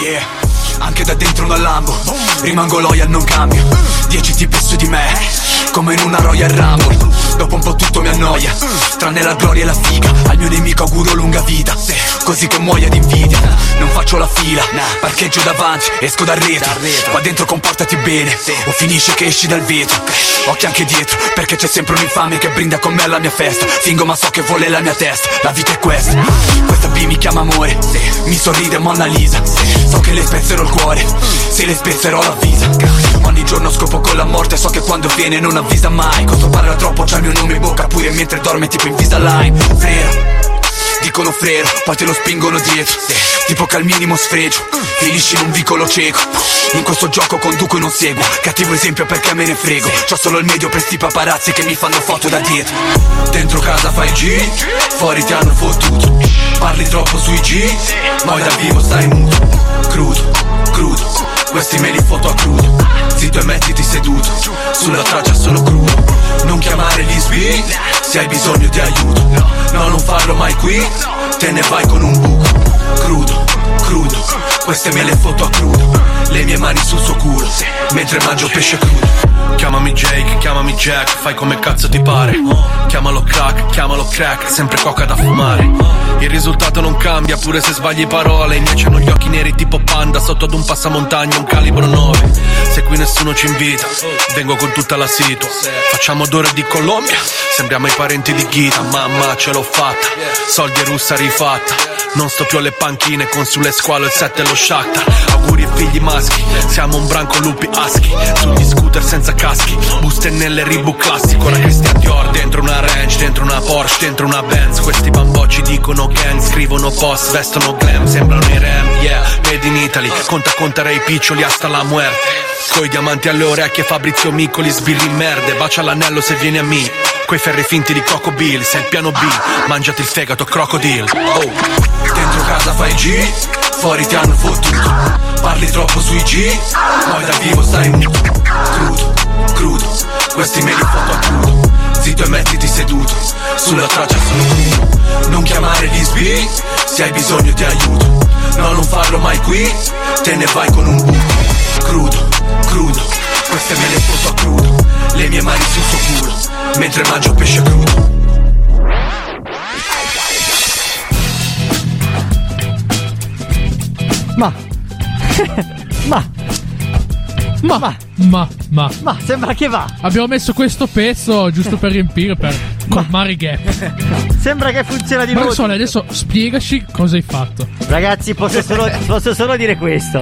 Yeah, anche da dentro una Lambo Rimango loyal, non cambio. Dieci tipi su di me Come in una Royal Rumble. Dopo un po' tutto mi annoia Tranne la gloria e la figa. Al mio nemico auguro lunga vita Così che muoia d'invidia. Non faccio la fila Parcheggio davanti, esco dal retro. Qua dentro comportati bene O finisce che esci dal vetro. Occhi anche dietro Perché c'è sempre un infame che brinda con me alla mia festa. Fingo ma so che vuole la mia testa La vita è questa. Questa B mi chiama amore Mi sorride Monna Lisa. So che le spezzerò il cuore Se le spezzerò l'avvisa Ogni giorno scopo con la morte So che quando viene non avvisa mai. Quando parla troppo c'ha il mio nome in bocca Pure mentre dorme tipo Invisalign Frero Dicono frero, poi te lo spingono dietro. Tipo che al minimo sfregio Finisci in un vicolo cieco. In questo gioco conduco e non seguo Cattivo esempio perché me ne frego. C'ho solo il medio per sti paparazzi che mi fanno foto da dietro. Dentro casa fai G Fuori ti hanno fottuto. Parli troppo sui G Poi da vivo stai muto crudo Sulla traccia solo crudo. Non chiamare gli sbi Se hai bisogno di aiuto. No, non farlo mai qui Te ne vai con un buco. Crudo, crudo Queste me le foto a crudo. Le mie mani sul suo culo Mentre mangio pesce crudo Chiamami Jake, chiamami Jack, fai come cazzo ti pare. Chiamalo crack, chiamalo crack, sempre coca da fumare. Il risultato non cambia, pure se sbagli parole. I miei hanno gli occhi neri tipo panda, sotto ad un passamontagna, un calibro 9. Se qui nessuno ci invita, vengo con tutta la situa. Facciamo odore di Colombia, sembriamo i parenti di Ghita. Mamma, ce l'ho fatta, soldi e russa rifatta. Non sto più alle panchine con sulle squalo il 7 e lo Shakhtar. Auguri e figli maschi, siamo un branco lupi aschi. Sugli scooter senza caschi, buste nelle Reebok classico. La Christian Dior dentro una Range, dentro una Porsche, dentro una Benz. Questi bambocci dicono gang, scrivono post, vestono glam, sembrano i Ram, yeah. Made in Italy, conta contare i piccioli hasta la muerte. Coi diamanti alle orecchie Fabrizio Miccoli sbirri merde Bacia l'anello se vieni a me Quei ferri finti di Coco Bill Sei il piano B Mangiati il fegato crocodile Oh Dentro casa fai G Fuori ti hanno fottuto Parli troppo sui G Poi da vivo stai muto Crudo, crudo. Questi me li foto a crudo Zitto e mettiti seduto. Sulla traccia sono crudo Non chiamare gli sbi Se hai bisogno di aiuto. No non farlo mai qui. Te ne vai con un buco. Crudo, crudo. Queste me le foto a crudo. Le mie mani sul suo culo. Mentre mangio pesce crudo. Ma. ma. Ma, ma, ma, ma. Ma sembra che va. Abbiamo messo questo pezzo giusto per riempire, per colmare i gap. Sembra che funziona di nuovo. Sole, adesso spiegaci cosa hai fatto. Ragazzi, posso solo, posso solo dire questo.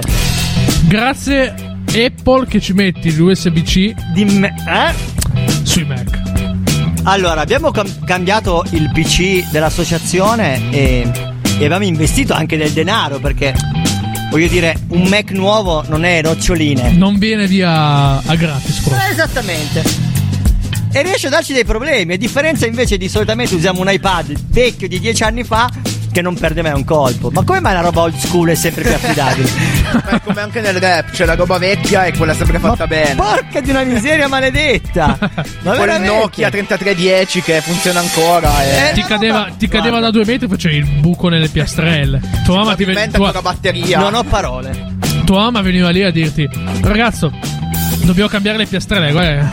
Grazie Apple che ci metti l'USB-C Di me- eh? sui Mac. Allora, abbiamo cam- cambiato il PC dell'associazione e, e abbiamo investito anche del denaro perché, voglio dire, un Mac nuovo non è noccioline. Non viene via a gratis, però. Eh, Esattamente. E riesce a darci dei problemi. A differenza invece di solitamente usiamo un iPad vecchio di dieci anni fa che non perde mai un colpo. Ma come mai la roba old school è sempre più affidabile? Ma è come anche nel rap, c'è la roba vecchia e quella sempre fatta bene. Porca di una miseria maledetta! Ma Quel veramente? Nokia 3310 che funziona ancora. E... Eh, Ti cadeva, ma- ti cadeva da due metri e facevi il buco nelle piastrelle. Tua mamma, ti ve- Probabilmente tua, batteria. Non ho parole. tua mamma veniva lì a dirti: Ragazzo, dobbiamo cambiare le piastrelle. Guarda,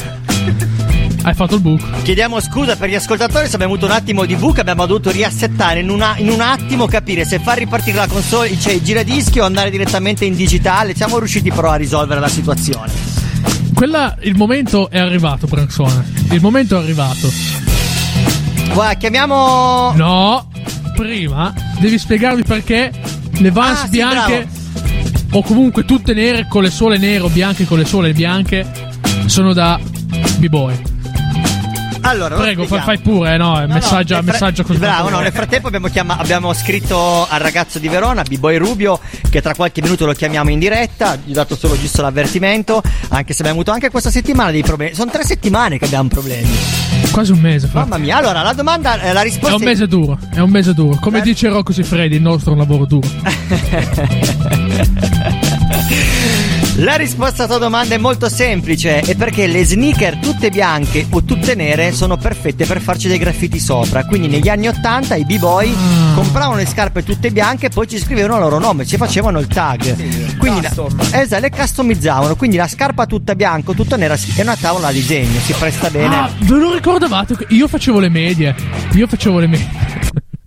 hai fatto il buco. Chiediamo scusa per gli ascoltatori se abbiamo avuto un attimo di buca, abbiamo dovuto riassettare in, una- in un attimo capire se far ripartire la console, cioè il giradischi o andare direttamente in digitale. Siamo riusciti però a risolvere la situazione. Quella, il momento è arrivato, Branxone. Il momento è arrivato. Guarda, chiamiamo. No, prima devi spiegarmi perché le Vans Ah, sì, bianche, o comunque tutte nere con le suole nere o bianche con le suole bianche, sono da B-Boy. Allora, lo Prego, fai, pure, no, No, no, messaggio, fra- messaggio così. Bravo, no, nel frattempo abbiamo, chiama- abbiamo scritto al ragazzo di Verona, B-Boy Rubio, che tra qualche minuto lo chiamiamo in diretta. Gli ho dato solo giusto l'avvertimento, anche se abbiamo avuto anche questa settimana dei problemi. Sono tre settimane che abbiamo problemi. Quasi un mese, fra. Mamma mia, allora la domanda, eh, la È risposta un mese duro, è un mese duro. Come Eh. dice Rocco Siffredi, il nostro è un lavoro duro. La risposta alla tua domanda è molto semplice, è perché le sneaker tutte bianche o tutte nere sono perfette per farci dei graffiti sopra. Quindi negli anni 80 i b-boy Ah. compravano le scarpe tutte bianche e poi ci scrivevano il loro nome, ci facevano il tag. quindi la, esatto, le customizzavano, quindi la scarpa tutta bianca o tutta nera è una tavola a disegno, si presta bene. Ah, ve lo ricordavate? Io facevo le medie. Io facevo le medie.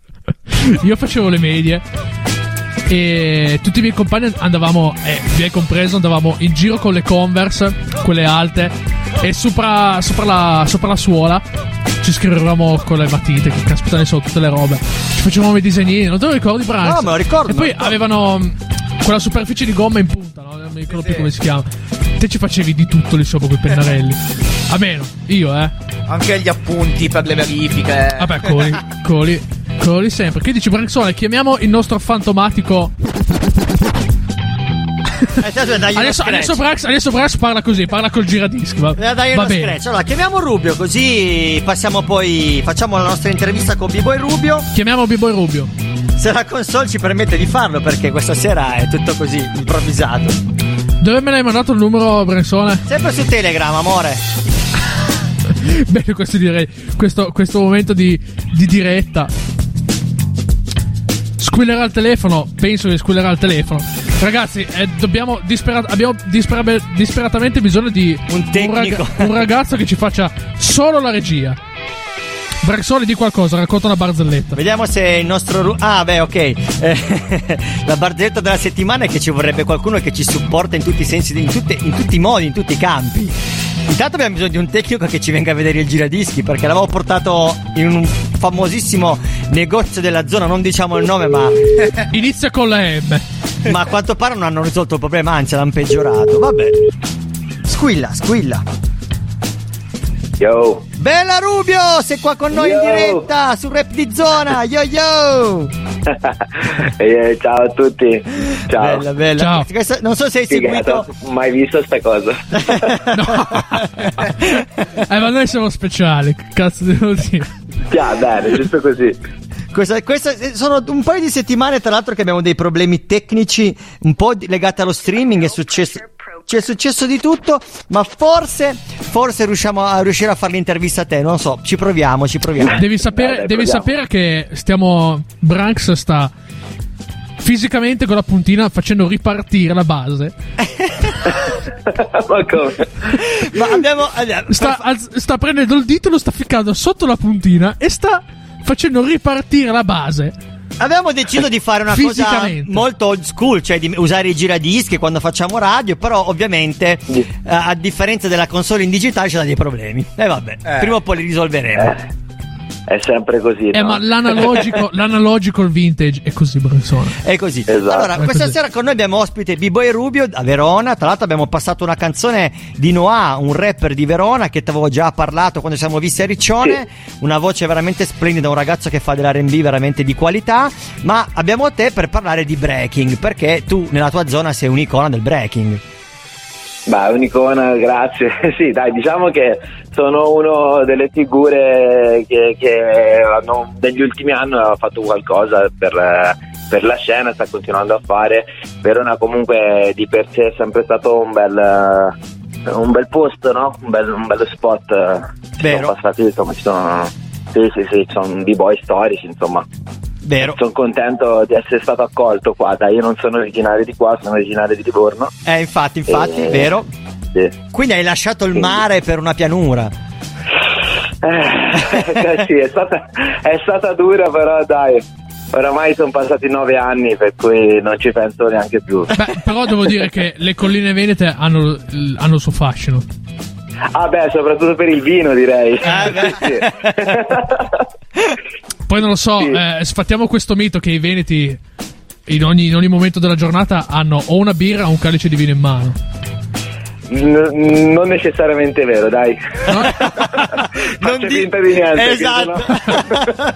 Io facevo le medie. E tutti i miei compagni andavamo, e vi hai compreso, andavamo in giro con le Converse, quelle alte, e sopra, sopra, la, sopra la suola ci scrivevamo con le matite, che caspita ne so, tutte le robe. Ci facevamo i disegnini, non te lo ricordi, Branks? No, me lo ricordo, E poi ricordo. avevano mh, quella superficie di gomma in punta, no? Non mi ricordo più come si chiama. Te ci facevi di tutto lì sopra con i pennarelli. A meno, io, eh. Anche gli appunti per le verifiche. Vabbè, coli, coli, coli sempre. Che dici, Branxone? Chiamiamo il nostro fantomatico. Eh, adesso uno Adesso, adesso, Brax, adesso Brax parla così, parla col giradischi. Va, Eh, Dai va bene. scratch. Allora, chiamiamo Rubio, così passiamo poi. Facciamo la nostra intervista con B-Boy Rubio. Chiamiamo B-Boy Rubio. Se la console ci permette di farlo, perché questa sera è tutto così improvvisato. Dove me l'hai mandato il numero, Branxone? Sempre su Telegram, amore. Bene, questo direi. Questo, questo momento di, di diretta. Squillerà il telefono. Penso che squillerà il telefono. Ragazzi, eh, dobbiamo dispera- abbiamo dispera- disperatamente bisogno di Un tecnico. raga- un ragazzo che ci faccia solo la regia. Braxone di qualcosa, racconta una barzelletta. Vediamo se il nostro. Ru- ah, beh, ok. Eh, la barzelletta della settimana è che ci vorrebbe qualcuno che ci supporta in tutti i sensi, in, tutte- in tutti i modi, in tutti i campi. Intanto abbiamo bisogno di un tecnico che ci venga a vedere il giradischi perché l'avevo portato in un famosissimo negozio della zona, non diciamo il nome, ma, Inizia con la M. ma a quanto pare non hanno risolto il problema, anzi l'hanno peggiorato. Vabbè. Squilla, squilla. Yo, Bella Rubio, sei qua con noi in Yo. diretta su Rap di Zona. Yo yo. Eh, ciao a tutti. Ciao. Bella, bella. Ciao. Questa- non so se hai Figata, seguito. mai visto sta cosa. Eh, ma noi siamo speciali. Cazzo devo dire? Già, bene, giusto così. Questa, questa- eh, sono un paio di settimane, tra l'altro, che abbiamo dei problemi tecnici un po' legati allo streaming. È successo. Ci è successo di tutto, ma forse, forse riusciamo a riuscire a fare l'intervista a te. Non so, ci proviamo, ci proviamo. Devi sapere, Dai, dai, devi proviamo. sapere che stiamo. Branks sta fisicamente con la puntina facendo ripartire la base. Ma come? Ma abbiamo. abbiamo- Sta, alz- sta prendendo il dito, lo sta ficcando sotto la puntina e sta facendo ripartire la base. Abbiamo deciso di fare una cosa molto old school, cioè di usare i giradischi quando facciamo radio, però ovviamente eh, a differenza della console in digitale c'è dei problemi. E vabbè, Eh. prima o poi li risolveremo. Eh, è sempre così. Eh, no? ma l'analogico, l'analogico, il vintage è così, Bransone. È così. Esatto. Allora, È questa così. sera con noi abbiamo ospite B-Boy Rubio a Verona. Tra l'altro abbiamo passato una canzone di Noah, un rapper di Verona che ti avevo già parlato quando ci siamo visti a Riccione. Una voce veramente splendida, un ragazzo che fa dell'R&B veramente di qualità. Ma abbiamo te per parlare di breaking, perché tu nella tua zona sei un'icona del breaking. Beh, un'icona, grazie. sì, dai, diciamo che sono uno delle figure che, che hanno, negli ultimi anni ha fatto qualcosa per, per la scena, sta continuando a fare. Verona comunque di per sé è sempre stato un bel, un bel posto, no? Un, bel, un bello spot. Ci Vero. sono passati, insomma, ci sono... Sì, sì, sì, ci sono b-boy storici, insomma. Vero? Sono contento di essere stato accolto qua, dai, io non sono originario di qua, sono originario di Livorno. Eh, infatti, infatti, Eh, vero? Sì. Quindi hai lasciato il mare per una pianura. Eh, sì, è stata, è stata dura, però dai. Oramai sono passati nove anni, per cui non ci penso neanche più. Beh, però devo dire che le colline venete hanno, hanno il suo fascino. Ah, beh, soprattutto per il vino, direi. Ah, beh. Sì, sì. Poi non lo so, Sì. eh, sfattiamo questo mito che i veneti in ogni, in ogni momento della giornata hanno o una birra o un calice di vino in mano. N- non necessariamente vero, dai. Faccio di- finta di niente. Esatto. sennò-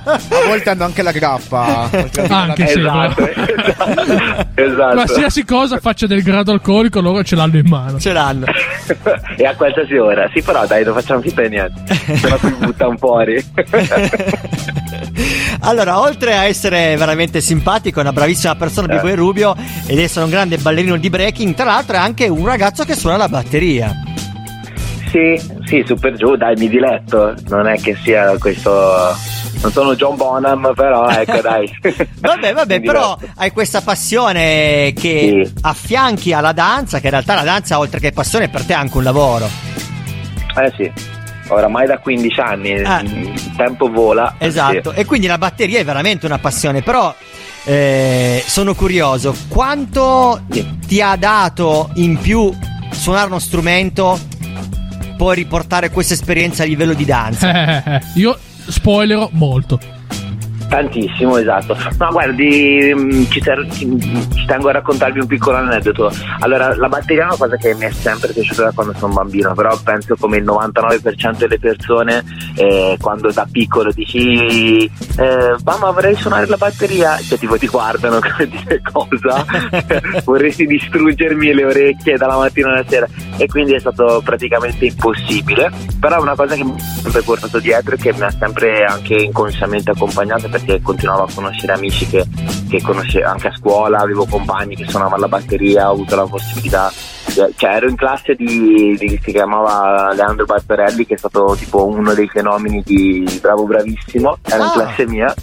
A volte hanno anche la grappa. Anche la- sì, esatto, però. esatto. Qualsiasi cosa faccia del grado alcolico, loro ce l'hanno in mano. Ce l'hanno. e a qualsiasi ora. Sì, però dai, non facciamo finta di niente. Se no si butta un fuori. Allora, oltre a essere veramente simpatico, è una bravissima persona, Eh. B-Boy Rubio, ed essere un grande ballerino di breaking, tra l'altro è anche un ragazzo che suona la batteria. Sì, sì, super giù, dai, mi diletto. Non è che sia questo. Non sono John Bonham, però ecco, dai. Vabbè, vabbè, però hai questa passione che Sì. affianchi alla danza, che in realtà la danza, oltre che passione, per te è anche un lavoro. Eh sì, oramai da 15 anni, Ah. il tempo vola. Esatto, Sì. e quindi la batteria è veramente una passione, però eh, sono curioso, quanto Sì. ti ha dato in più suonare uno strumento, poi riportare questa esperienza a livello di danza? Io spoilerò molto. Tantissimo, esatto. Ma guardi, mh, ci, ter- ci- tengo a raccontarvi un piccolo aneddoto. Allora, la batteria è una cosa che mi è sempre piaciuta da quando sono bambino, però penso come il 99% delle persone, eh, quando da piccolo dici, eh, mamma vorrei suonare la batteria, cioè tipo ti guardano come dire cosa, vorresti distruggermi le orecchie dalla mattina alla sera e quindi è stato praticamente impossibile. Però è una cosa che mi ho sempre portato dietro e che mi ha sempre anche inconsciamente accompagnato perché continuavo a conoscere amici che, che conoscevo anche a scuola, avevo compagni che suonavano la batteria, ho avuto la possibilità. Cioè ero in classe di, di si chiamava Leandro Barbarelli che è stato tipo uno dei fenomeni di Bravo Bravissimo, era in Ah. classe mia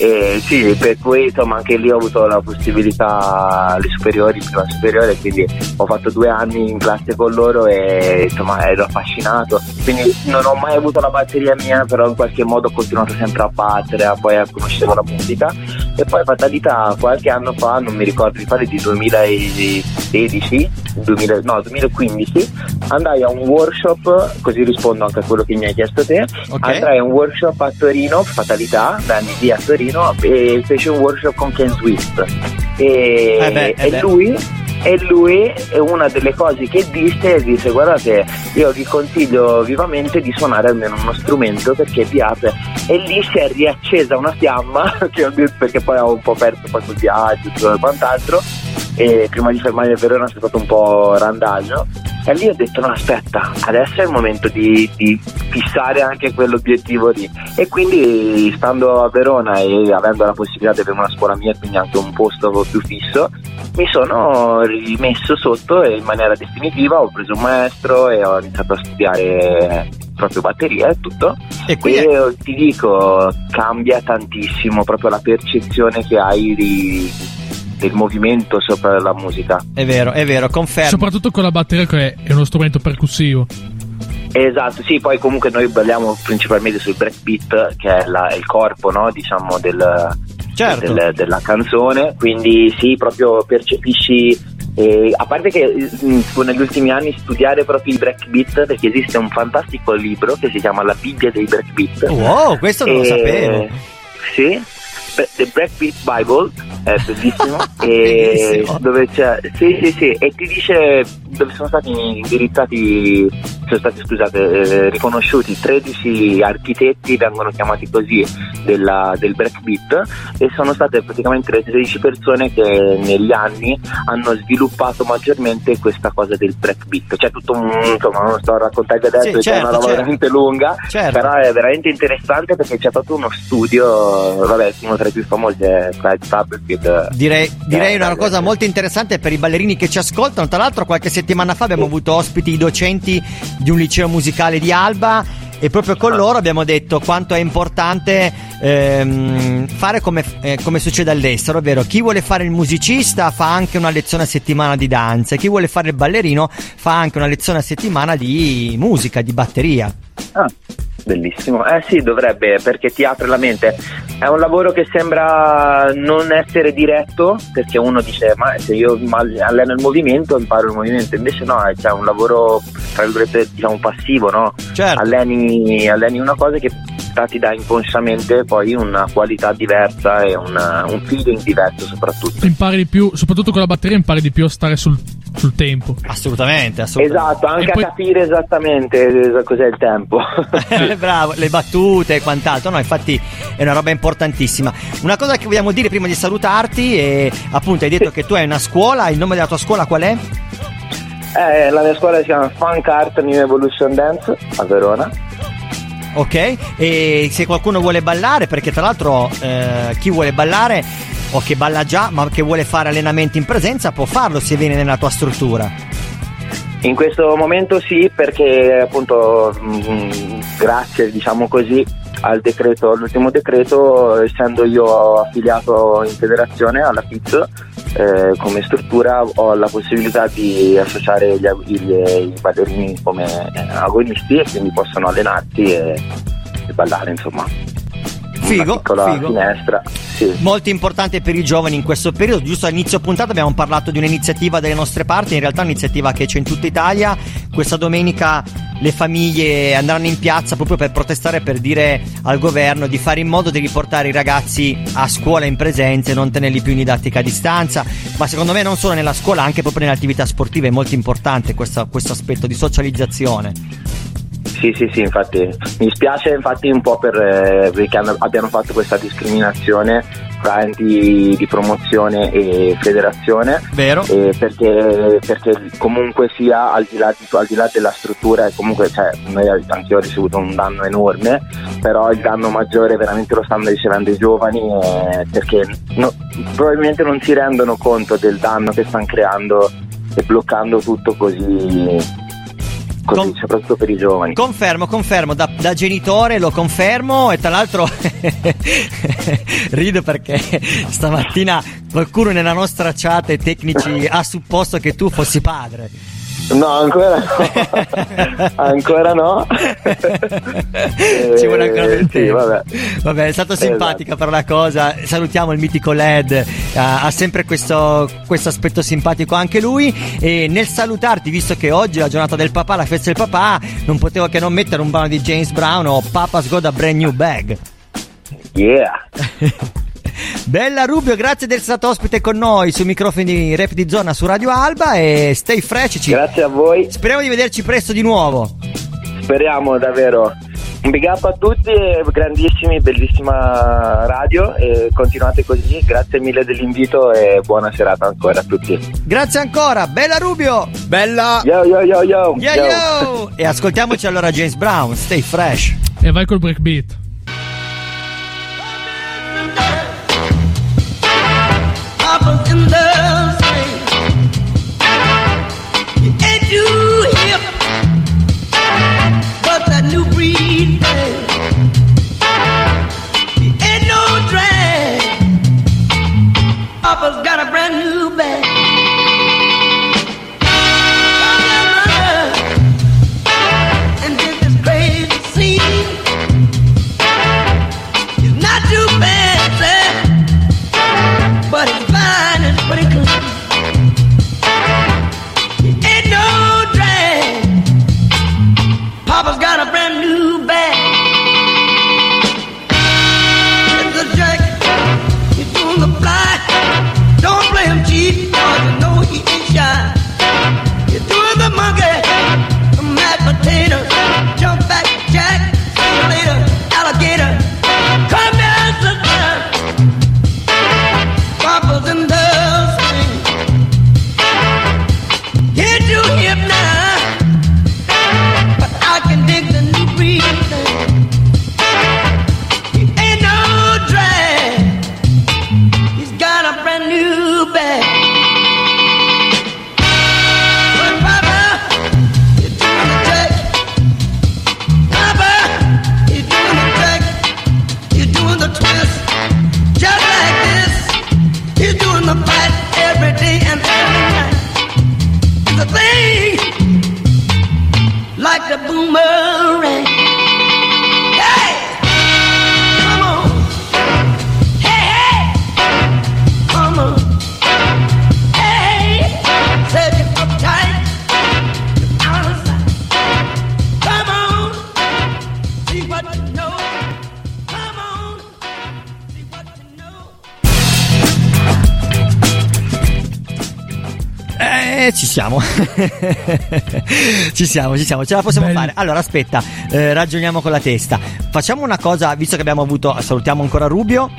e sì, per cui insomma anche lì ho avuto la possibilità alle superiori, prima superiore, quindi ho fatto due anni in classe con loro e insomma ero affascinato. Quindi non ho mai avuto la batteria mia, però in qualche modo ho continuato sempre a battere, a poi a conoscere la musica. E poi fatalità qualche anno fa, non mi ricordo di fare di 2016, 2000 no 2015, andai a un workshop, così rispondo anche a quello che mi hai chiesto te, Ok. andai a un workshop a Torino, fatalità, da anni lì a Torino, e fece un workshop con Ken Swift. E, Eh beh, eh e lui e lui una delle cose che disse disse guardate io vi consiglio vivamente di suonare almeno uno strumento perché vi apre e lì si è riaccesa una fiamma perché poi ho un po' perso poi sul viaggio e quant'altro e prima di fermarmi a Verona sono stato un po' randagio. E lì ho detto no aspetta adesso è il momento di, di fissare anche quell'obiettivo lì. E quindi stando a Verona e avendo la possibilità di avere una scuola mia quindi anche un posto più fisso mi sono rimesso sotto e in maniera definitiva ho preso un maestro e ho iniziato a studiare proprio batteria e tutto. E quindi e ti dico cambia tantissimo proprio la percezione che hai di- del movimento sopra la musica è vero, è vero, confermo. Soprattutto con la batteria che è uno strumento percussivo. Esatto, sì, poi comunque noi balliamo principalmente sul breakbeat che è la- il corpo, no, diciamo, del, Certo. del- della canzone, quindi sì, proprio percepisci, eh, a parte che mm, negli ultimi anni studiare proprio il breakbeat, perché esiste un fantastico libro che si chiama La Bibbia dei breakbeat. Wow, questo non lo E- sapevo. Sì, The Breakbeat Bible è bellissimo, e Bellissimo. dove c'è, sì, sì, sì, e ti dice dove sono stati indirizzati, sono stati scusate, eh, riconosciuti 13 architetti, vengono chiamati così, della- del breakbeat e sono state praticamente le 13 persone che negli anni hanno sviluppato maggiormente questa cosa del breakbeat. C'è tutto un, insomma, non sto a raccontare adesso, Sì, perché è certo, una roba certo. veramente lunga, Certo. però è veramente interessante perché c'è proprio uno studio, vabbè, uno tra i più famosi è Clyde Stubberfield. Direi, direi Eh, una cosa molto interessante per i ballerini che ci ascoltano. Tra l'altro, qualche settimana fa abbiamo avuto ospiti i docenti di un liceo musicale di Alba. E proprio con Ah. loro abbiamo detto quanto è importante ehm, fare come, eh, come succede all'estero, ovvero chi vuole fare il musicista fa anche una lezione a settimana di danza, e chi vuole fare il ballerino fa anche una lezione a settimana di musica, di batteria. Ah, bellissimo. Eh sì, dovrebbe, perché ti apre la mente. È un lavoro che sembra non essere diretto, perché uno dice, ma se io alleno il movimento, imparo il movimento. Invece no, è cioè, un lavoro, tra virgolette, diciamo passivo, no? Certo. Alleni, alleni una cosa che ti dà inconsciamente poi una qualità diversa e una- un feeling diverso soprattutto. Impari di più, soprattutto con la batteria, impari di più a stare sul, sul tempo. Assolutamente, assolutamente. Esatto, anche E poi- a capire esattamente cos'è il tempo. Bravo, le battute e quant'altro. No, infatti è una roba importantissima. Una cosa che vogliamo dire prima di salutarti è appunto hai detto che tu hai una scuola, il nome della tua scuola qual è? Eh, la mia scuola si chiama Funk Art New Evolution Dance a Verona. Ok? E se qualcuno vuole ballare, perché tra l'altro eh, chi vuole ballare o che balla già ma che vuole fare allenamenti in presenza può farlo se viene nella tua struttura. In questo momento sì, perché appunto mh, grazie diciamo così al decreto, all'ultimo decreto, essendo io affiliato in federazione alla FIZ, eh, come struttura ho la possibilità di associare gli, gli, i ballerini come eh, agonisti e quindi possono allenarsi e, e ballare insomma. Figo, figo. finestra. Sì. Molto importante per i giovani in questo periodo. Giusto all'inizio puntata abbiamo parlato di un'iniziativa delle nostre parti, in realtà è un'iniziativa che c'è in tutta Italia. Questa domenica le famiglie andranno in piazza proprio per protestare, per dire al governo di fare in modo di riportare i ragazzi a scuola in presenza e non tenerli più in didattica a distanza. Ma secondo me non solo nella scuola, anche proprio nelle attività sportive è molto importante questo, questo aspetto di socializzazione. Sì, sì, sì, infatti mi spiace infatti un po' per, eh, perché hanno- abbiano fatto questa discriminazione fra enti di promozione e federazione. Vero? eh, perché, perché comunque sia al di, là di- al di là della struttura e comunque cioè, noi anche io ho ricevuto un danno enorme però il danno maggiore veramente lo stanno ricevendo i giovani eh, perché no- probabilmente non si rendono conto del danno che stanno creando e bloccando tutto così così Com- soprattutto per i giovani Confermo, confermo, da, da genitore lo confermo e tra l'altro rido perché stamattina qualcuno nella nostra chat e tecnici ha supposto che tu fossi padre. No ancora no ancora no Ci vuole ancora del Eh, sì, tempo. vabbè. Vabbè, è stata simpatica Esatto. per la cosa. Salutiamo il mitico Led, ha, ha sempre questo, questo aspetto simpatico anche lui. E nel salutarti, visto che oggi è la giornata del papà, la festa del papà, non potevo che non mettere un brano di James Brown o Papa's Got a Brand New Bag. yeah Bella Rubio, grazie di essere stato ospite con noi sui microfoni di Rap di Zona su Radio Alba e stay fresh. Ci... grazie a voi Speriamo di vederci presto di nuovo. Speriamo davvero. Un big up a tutti, e grandissimi, bellissima radio e continuate così. Grazie mille dell'invito e buona serata ancora a tutti. Grazie ancora, bella Rubio. Bella! Yo yo yo yo. Yo yo! E ascoltiamoci allora James Brown, stay fresh. E vai col breakbeat. Papa's got a brand new siamo. ci siamo, ci siamo, ce la possiamo Belli. fare. Allora, aspetta, eh, ragioniamo con la testa. Facciamo una cosa, visto che abbiamo avuto, salutiamo ancora Rubio.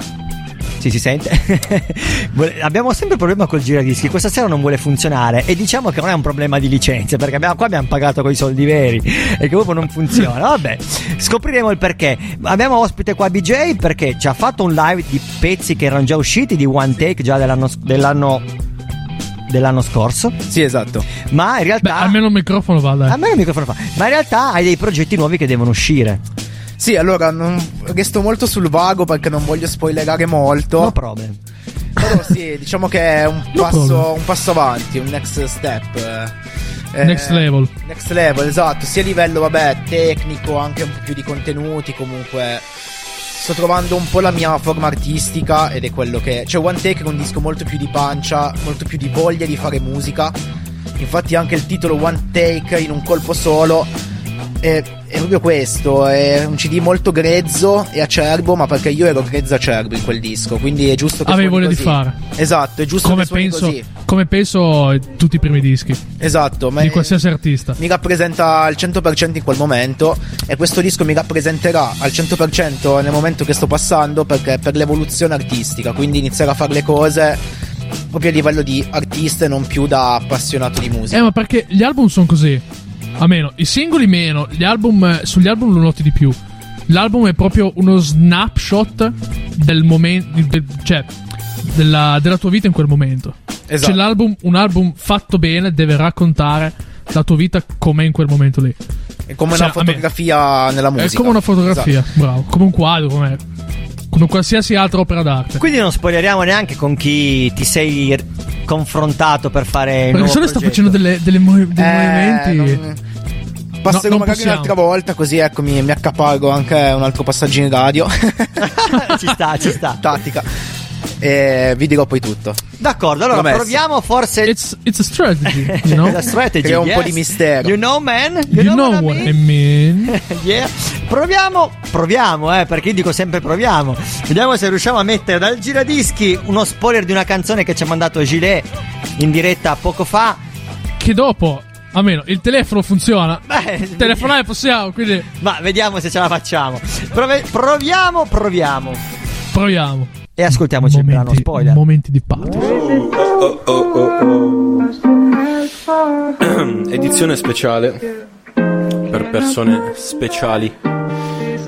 Sì, si sente. Abbiamo sempre problema col giradischi. Questa sera non vuole funzionare. E diciamo che non è un problema di licenze, perché abbiamo- qua abbiamo pagato con i soldi veri e che proprio non funziona. Vabbè, scopriremo il perché. Abbiamo ospite qua BJ perché ci ha fatto un live di pezzi che erano già usciti di One Take già dell'anno, dell'anno, dell'anno scorso. Sì, esatto. Ma in Beh, realtà. almeno il microfono va, dai. a me il microfono fa. Ma in realtà hai dei progetti nuovi che devono uscire. Sì, allora non- resto molto sul vago perché non voglio spoilerare molto. No problem. Però sì, diciamo che è un No passo, un passo avanti, un next step. eh. Next Eh, level. Next level, esatto. Sia a livello, vabbè, tecnico, anche un po' più di contenuti. Comunque, sto trovando un po' la mia forma artistica ed è quello che. Cioè, One Take è un disco molto più di pancia, molto più di voglia di fare musica. Infatti, anche il titolo One Take in un colpo solo. È, è proprio questo, è un CD molto grezzo e acerbo, ma perché io ero grezzo acerbo in quel disco, quindi è giusto che Avevi suoni voglia di così. fare. Esatto, è giusto Come penso, così. come penso tutti i primi dischi Esatto, ma di qualsiasi artista. mi rappresenta al 100% in quel momento e questo disco mi rappresenterà al 100% nel momento che sto passando perché per l'evoluzione artistica, quindi iniziare a fare le cose proprio a livello di artista e non più da appassionato di musica. Eh, ma perché gli album sono così. A meno, i singoli meno, gli album, eh, sugli album lo noti di più. L'album è proprio uno snapshot del momento, del- cioè, della, della tua vita in quel momento. Esatto. Cioè, l'album, un album fatto bene deve raccontare la tua vita com'è in quel momento lì. È come cioè, una me- fotografia nella musica. È come una fotografia, Esatto. bravo. Come un quadro, come, come qualsiasi altra opera d'arte. Quindi non spoileriamo neanche con chi ti sei confrontato per fare nuovo solo sta facendo delle, delle mo- dei Eh, movimenti. non- Passerò non magari possiamo. un'altra volta così ecco mi, mi accapargo anche un altro passaggio in radio. ci sta, ci sta. Tattica. E vi dirò poi tutto. D'accordo, allora Promesso. proviamo forse It's, it's a strategy, you know? la strategy. Crea un po' yes. di mistero. You know, man? You know what I mean. Yeah. Proviamo, proviamo, eh, perché io dico sempre proviamo. Vediamo se riusciamo a mettere dal giradischi uno spoiler di una canzone che ci ha mandato Gilet in diretta poco fa. Che dopo, almeno, il telefono funziona. Beh, Telefonare possiamo, quindi Ma vediamo se ce la facciamo. Prove- proviamo, proviamo. proviamo. E ascoltiamoci il brano spoiler. Momenti di patria. Edizione speciale per persone speciali.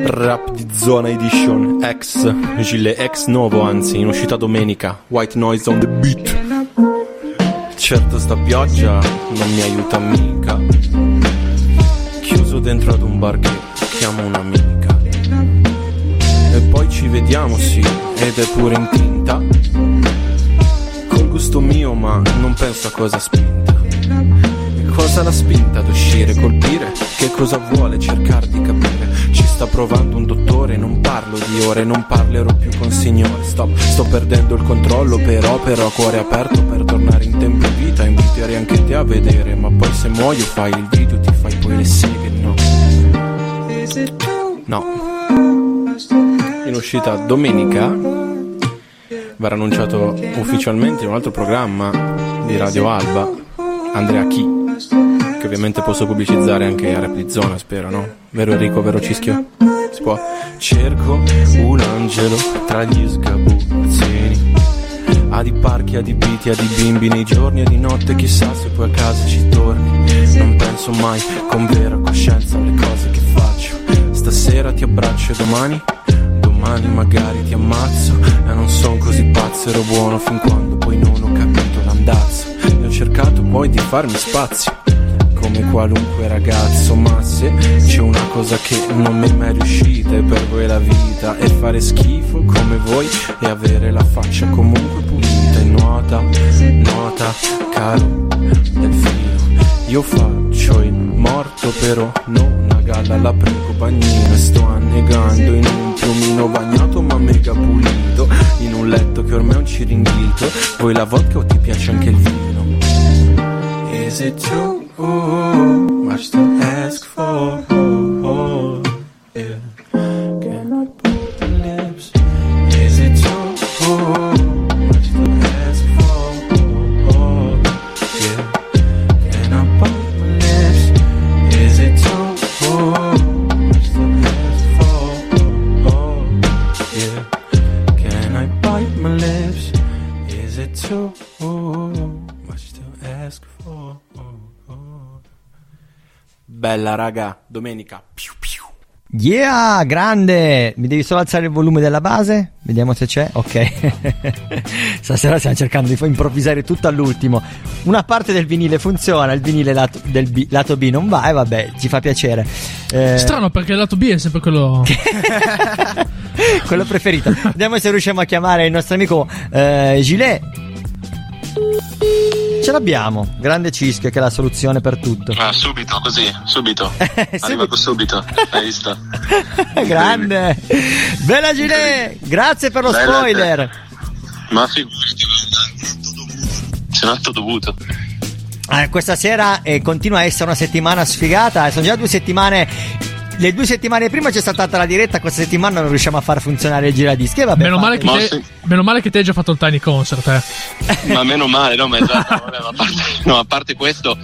Rap di Zona Edition ex Gille ex novo anzi in uscita domenica White Noise on the beat Certo sta pioggia non mi aiuta mica Chiuso dentro ad un bar che chiamo un'amica E vediamo sì ed è pure in tinta Col gusto mio ma non penso a cosa spinta Cosa l'ha spinta ad uscire, colpire? Che cosa vuole cercare di capire? Ci sta provando un dottore, non parlo di ore, non parlerò più con signore. Stop, sto perdendo il controllo, però, però cuore aperto per tornare in tempo e vita. Inviterei anche te a vedere, ma poi se muoio fai il video, ti fai poi le seghe, uscita domenica verrà annunciato ufficialmente un altro programma di Radio Alba, Andrea Chi che ovviamente posso pubblicizzare anche a Rap di spero, no? Vero Enrico, vero Cischio? Si può? Cerco un angelo tra gli sgabuzzini Ha di parchi adibiti a di bimbi nei giorni e di notte Chissà se poi a casa ci torni Non penso mai con vera coscienza alle cose che faccio Stasera ti abbraccio e domani Domani magari ti ammazzo. E non son così pazzo, ero buono fin quando poi non ho capito l'andazzo. E ho cercato poi di farmi spazio come qualunque ragazzo, ma se c'è una cosa che non mi è mai riuscita è per voi la vita. E fare schifo come voi e avere la faccia comunque pulita e nuota, nuota, caro delfino. Io faccio il morto però non una galla, la prego sto annegando in un piumino bagnato ma mega pulito in un letto che ormai è un ciringhito. Vuoi la vodka o ti piace anche il vino? Is it too much to ask for? Bella raga, domenica. Piu, piu. Yeah, grande! Mi devi solo alzare il volume della base? Vediamo se c'è. Ok. Stasera stiamo cercando di improvvisare tutto all'ultimo. Una parte del vinile funziona, il vinile lato, del B, lato B non va e vabbè, ci fa piacere. Eh, Strano perché il lato B è sempre quello. quello preferito. Vediamo se riusciamo a chiamare il nostro amico eh, Gilet. Ce l'abbiamo, grande Cischio che è la soluzione per tutto. Ah, subito, così, subito. Subito. Arrivato subito, hai visto? grande! Bella Gilet! Grazie per lo Bella a te. spoiler! Ma figurati, c'è un atto dovuto. Eh, questa sera eh, continua a essere una settimana sfigata. eh, Sono già due settimane. Le due settimane prima c'è stata la diretta. Questa settimana non riusciamo a far funzionare il giradischi. E vabbè, Meno male, che te, sì. meno male che te hai già fatto il tiny concert, eh. Ma meno male, no, ma esatto, vabbè, a, parte, no, a parte questo,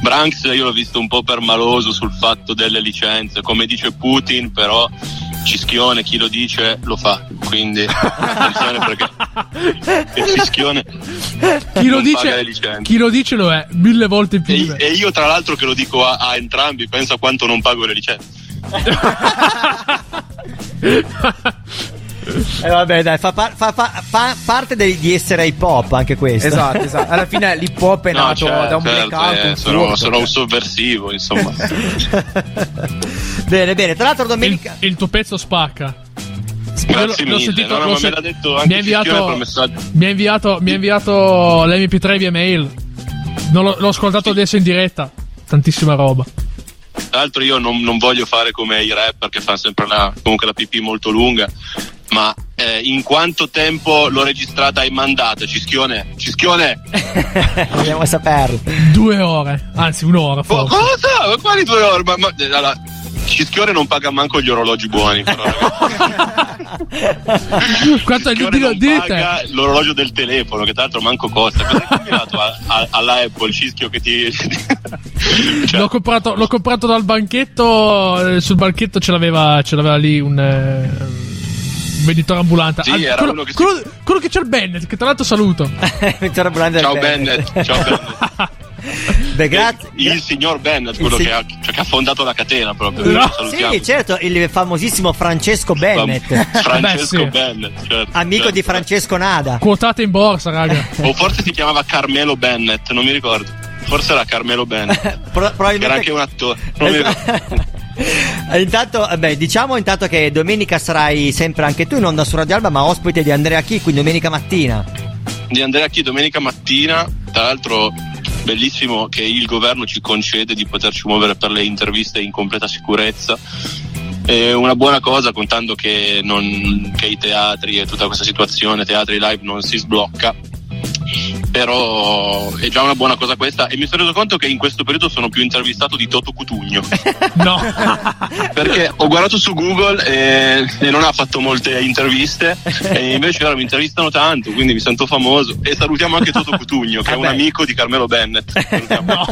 Branks io l'ho visto un po' permaloso sul fatto delle licenze, come dice Putin, però Cischione, chi lo dice lo fa, quindi attenzione perché il Cischione Chi lo, dice, chi lo dice lo è mille volte più. E, e io tra l'altro che lo dico a, a entrambi, pensa quanto non pago le licenze. Eh, vabbè, dai, fa, par- fa- fa- fa parte dei- di essere hip hop anche questo. Esatto, esatto. Alla fine l'hip hop è No, nato certo, da un certo, blackout. eh, un sono, furto. sono un sovversivo, insomma. bene, bene. Tra l'altro, il, domenica. il tuo pezzo spacca. Grazie mille. sentito- no, sen- me l'ha detto mi anche ha Cischione inviato, mi ha inviato, mi ha inviato l'MP3 via mail. Non l'ho, l'ho ascoltato adesso in diretta. Tantissima roba. Tra l'altro io non, non voglio fare come i rapper che fanno sempre la, comunque la pipì molto lunga, ma eh, in quanto tempo l'ho registrata e mandata? Cischione? Cischione? Vogliamo saperlo. Due ore, anzi un'ora forse. cosa? Ma quali due ore? Ma, ma- allora, Cischione non paga manco gli orologi buoni. Però. Quanto gli dico, dite? l'orologio del telefono, che tra l'altro manco costa. Cosa hai combinato a- a- alla Apple, Cischio, che ti... Cioè, L'ho comprato, l'ho comprato dal banchetto. eh, sul banchetto ce l'aveva, ce l'aveva lì un, eh, un venditore ambulante. Sì, era quello, che si- quello- quello che c'è il Bennett, che tra l'altro saluto. Ciao del Bennett, ciao Bennett. Beh, grazie. Il signor Bennett, quello Il che, ha, cioè, che ha fondato la catena proprio. No. Sì, certo, il famosissimo Francesco Bennett, Francesco Beh, sì. Bennett, certo, amico certo. di Francesco Nada. Quotate in borsa, raga. O forse si chiamava Carmelo Bennett, non mi ricordo. Forse era Carmelo Bennett. Pro- probabilmente era anche un attore. Non mi. Eh, intanto, eh, beh, diciamo intanto che domenica sarai sempre anche tu in onda su Radio Alba, ma ospite di Andrea Chi, quindi domenica mattina. Di Andrea Chi domenica mattina. Tra l'altro, bellissimo che il governo ci concede di poterci muovere per le interviste in completa sicurezza. È una buona cosa contando che, non- che i teatri e tutta questa situazione, teatri live non si sblocca. Però è già una buona cosa questa e mi sono reso conto che in questo periodo sono più intervistato di Toto Cutugno. No. perché ho guardato su Google e, e non ha fatto molte interviste e invece ora mi intervistano tanto quindi mi sento famoso e salutiamo anche Toto Cutugno che è un Vabbè. amico di Carmelo Bennett Salutiamo.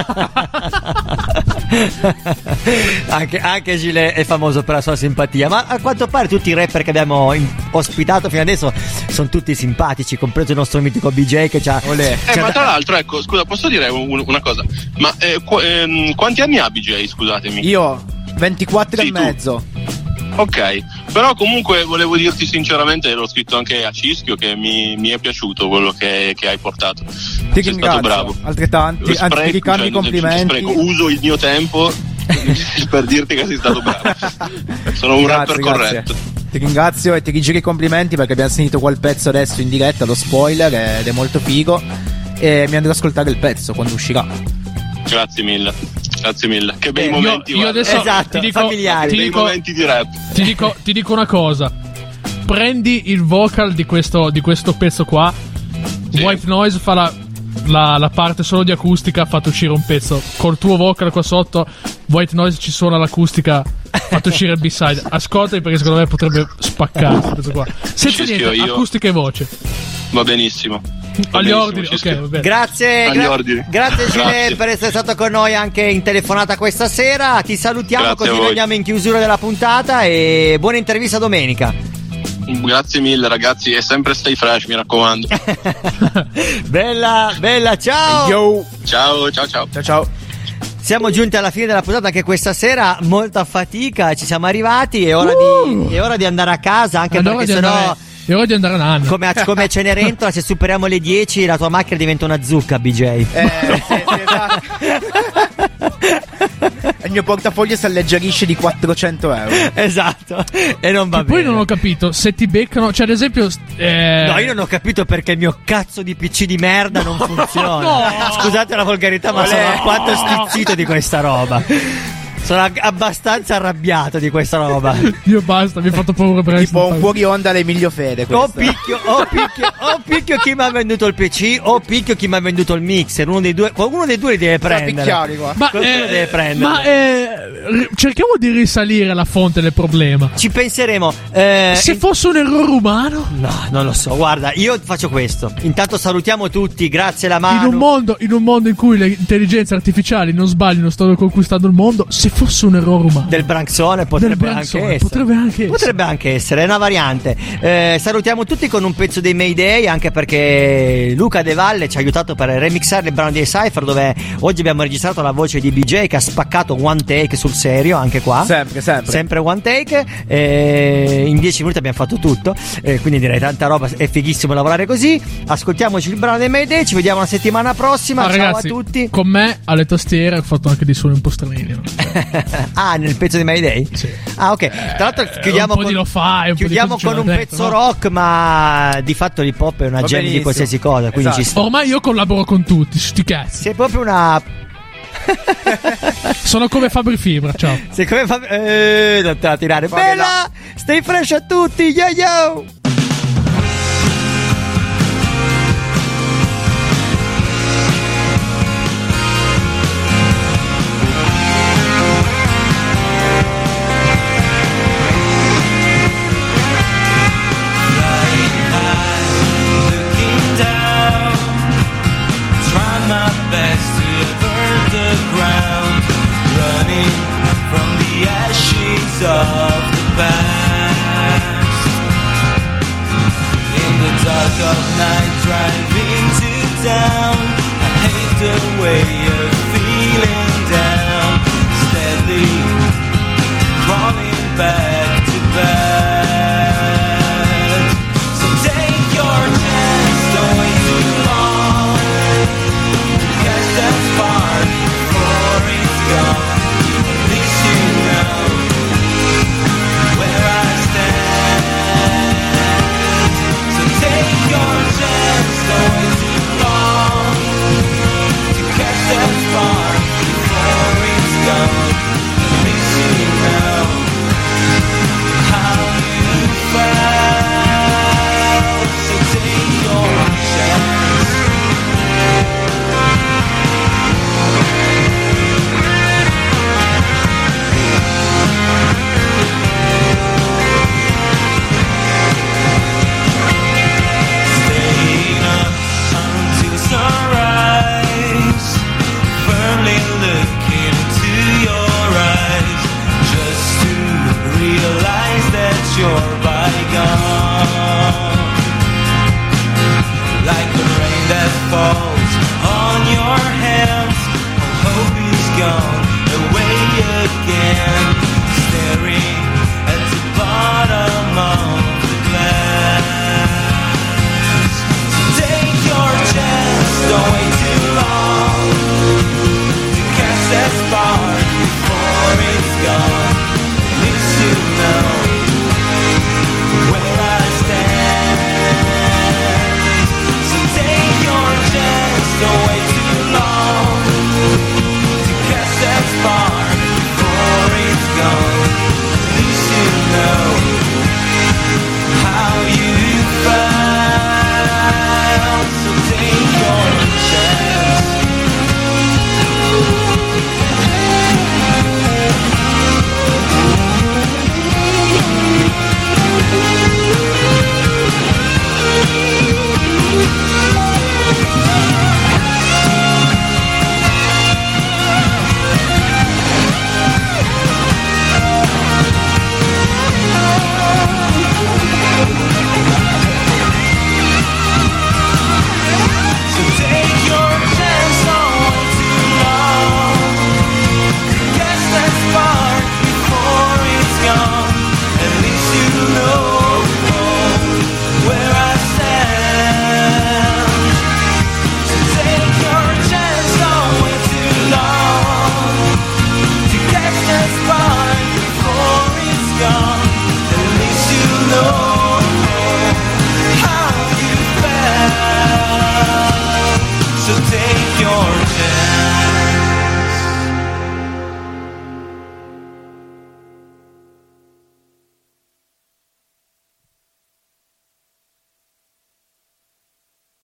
anche, anche Gile è famoso per la sua simpatia, ma a quanto pare tutti i rapper che abbiamo in- ospitato fino adesso sono tutti simpatici, compreso il nostro mitico BJ che c'ha... Olè. Eh, c'ha ma da- tra l'altro ecco scusa posso dire un- una cosa ma eh, qu- ehm, quanti anni ha BJ scusatemi Io 24 Sì, e tu. mezzo. Ok però comunque volevo dirti sinceramente l'ho scritto anche a Cischio che mi, mi è piaciuto quello che, che hai portato Ti sei stato bravo Altrettanti, anzi, spreco, ti ricambio cioè, i complimenti. spreco, uso il mio tempo per dirti che sei stato bravo. Sono un Grazie, rapper grazie. corretto. Ti ringrazio e ti rigiro i complimenti perché abbiamo sentito quel pezzo adesso in diretta, lo spoiler, ed è molto figo. E mi andrò ad ascoltare il pezzo quando uscirà. Grazie mille. Grazie mille. Che bei Eh, Io, momenti. io guarda. adesso Esatto, ti dico, familiari. ti Bei dico, momenti di rap. ti dico, ti dico una cosa. Prendi il vocal di questo, di questo pezzo qua. Sì. White Noise fa la, la- la parte solo di acustica, ha fatto uscire un pezzo. Col tuo vocal qua sotto, White Noise ci suona l'acustica, ha fatto uscire il B-side. Ascoltami perché secondo me potrebbe spaccare questo qua. Senza niente, io. acustica e voce. Va benissimo. Agli ordini, ci ok, sto. va bene. Grazie, Agli gra- ordini. grazie Gile Grazie. per essere stato con noi anche in telefonata questa sera. Ti salutiamo Grazie così voi. veniamo in chiusura della puntata e buona intervista domenica. Grazie mille ragazzi e sempre stay fresh, mi raccomando. bella, bella, ciao! Yo! Ciao, ciao, ciao. Ciao ciao. Siamo giunti alla fine della puntata anche questa sera, molta fatica, ci siamo arrivati, è ora, Uh! di, è ora di andare a casa, anche ora perché sennò... andare- ora di andare a Nanna. Come, a- come a Cenerentola, se superiamo le 10 la tua macchina diventa una zucca, BJ. Eh, sì, sì, esatto. Il mio portafoglio si alleggerisce di 400 euro. esatto, e non va Che bene. poi non ho capito se ti beccano, cioè ad esempio. eh, No, io non ho capito perché il mio cazzo di PC di merda non funziona. no. Scusate la volgarità, ma sono alquanto stizzito di questa roba. Sono ag- abbastanza arrabbiato di questa roba. Io basta, mi ha fatto paura per Tipo un fuori onda all'Emilio Fede. O picchio, o picchio, o picchio chi mi ha venduto il PC, o picchio chi mi ha venduto il mixer. Uno dei due, qualcuno dei due li deve prendere. picchiari qua. Ma, eh, deve prendere. ma eh, cerchiamo di risalire alla fonte del problema. Ci penseremo. Eh, Se in- fosse un errore umano, No, non lo so. Guarda, io faccio questo. Intanto salutiamo tutti. Grazie la mano. in un, mondo, in un mondo in cui le intelligenze artificiali non sbagliano, stanno conquistando il mondo, se fosse un errore umano. del Branxone potrebbe Del anche Branxone, essere. potrebbe anche essere. Potrebbe anche essere, è una variante. Eh, salutiamo tutti con un pezzo dei Mayday, anche perché Luca De Valle ci ha aiutato per remixare il brano di Cypher, dove oggi abbiamo registrato la voce di BJ che ha spaccato one take sul serio, anche qua. Sempre, sempre. Sempre one take, eh, in 10 minuti abbiamo fatto tutto, eh, quindi direi tanta roba, è fighissimo lavorare così. Ascoltiamoci il brano dei Mayday, ci vediamo la settimana prossima. Ah, Ciao ragazzi, a tutti. con me alle tastiere ho fatto anche dei suoni un po' strani. no? ah, nel pezzo di Mayday? Sì. Ah, ok. Tra l'altro chiudiamo con, di chiudiamo con un l'ho pezzo detto, no? rock, ma di fatto l'hip hop è una Va gem di qualsiasi cosa. Quindi Esatto. ci sta. Ormai io collaboro con tutti, sti cazzi. Sei proprio una. Sono come Fabri Fibra, ciao. Sei come fa. Eh, non te la tirare. Bella! Stay fresh a tutti! Yo yo! Night, driving to town, I hate the way you're feeling down, steadily crawling back to bed.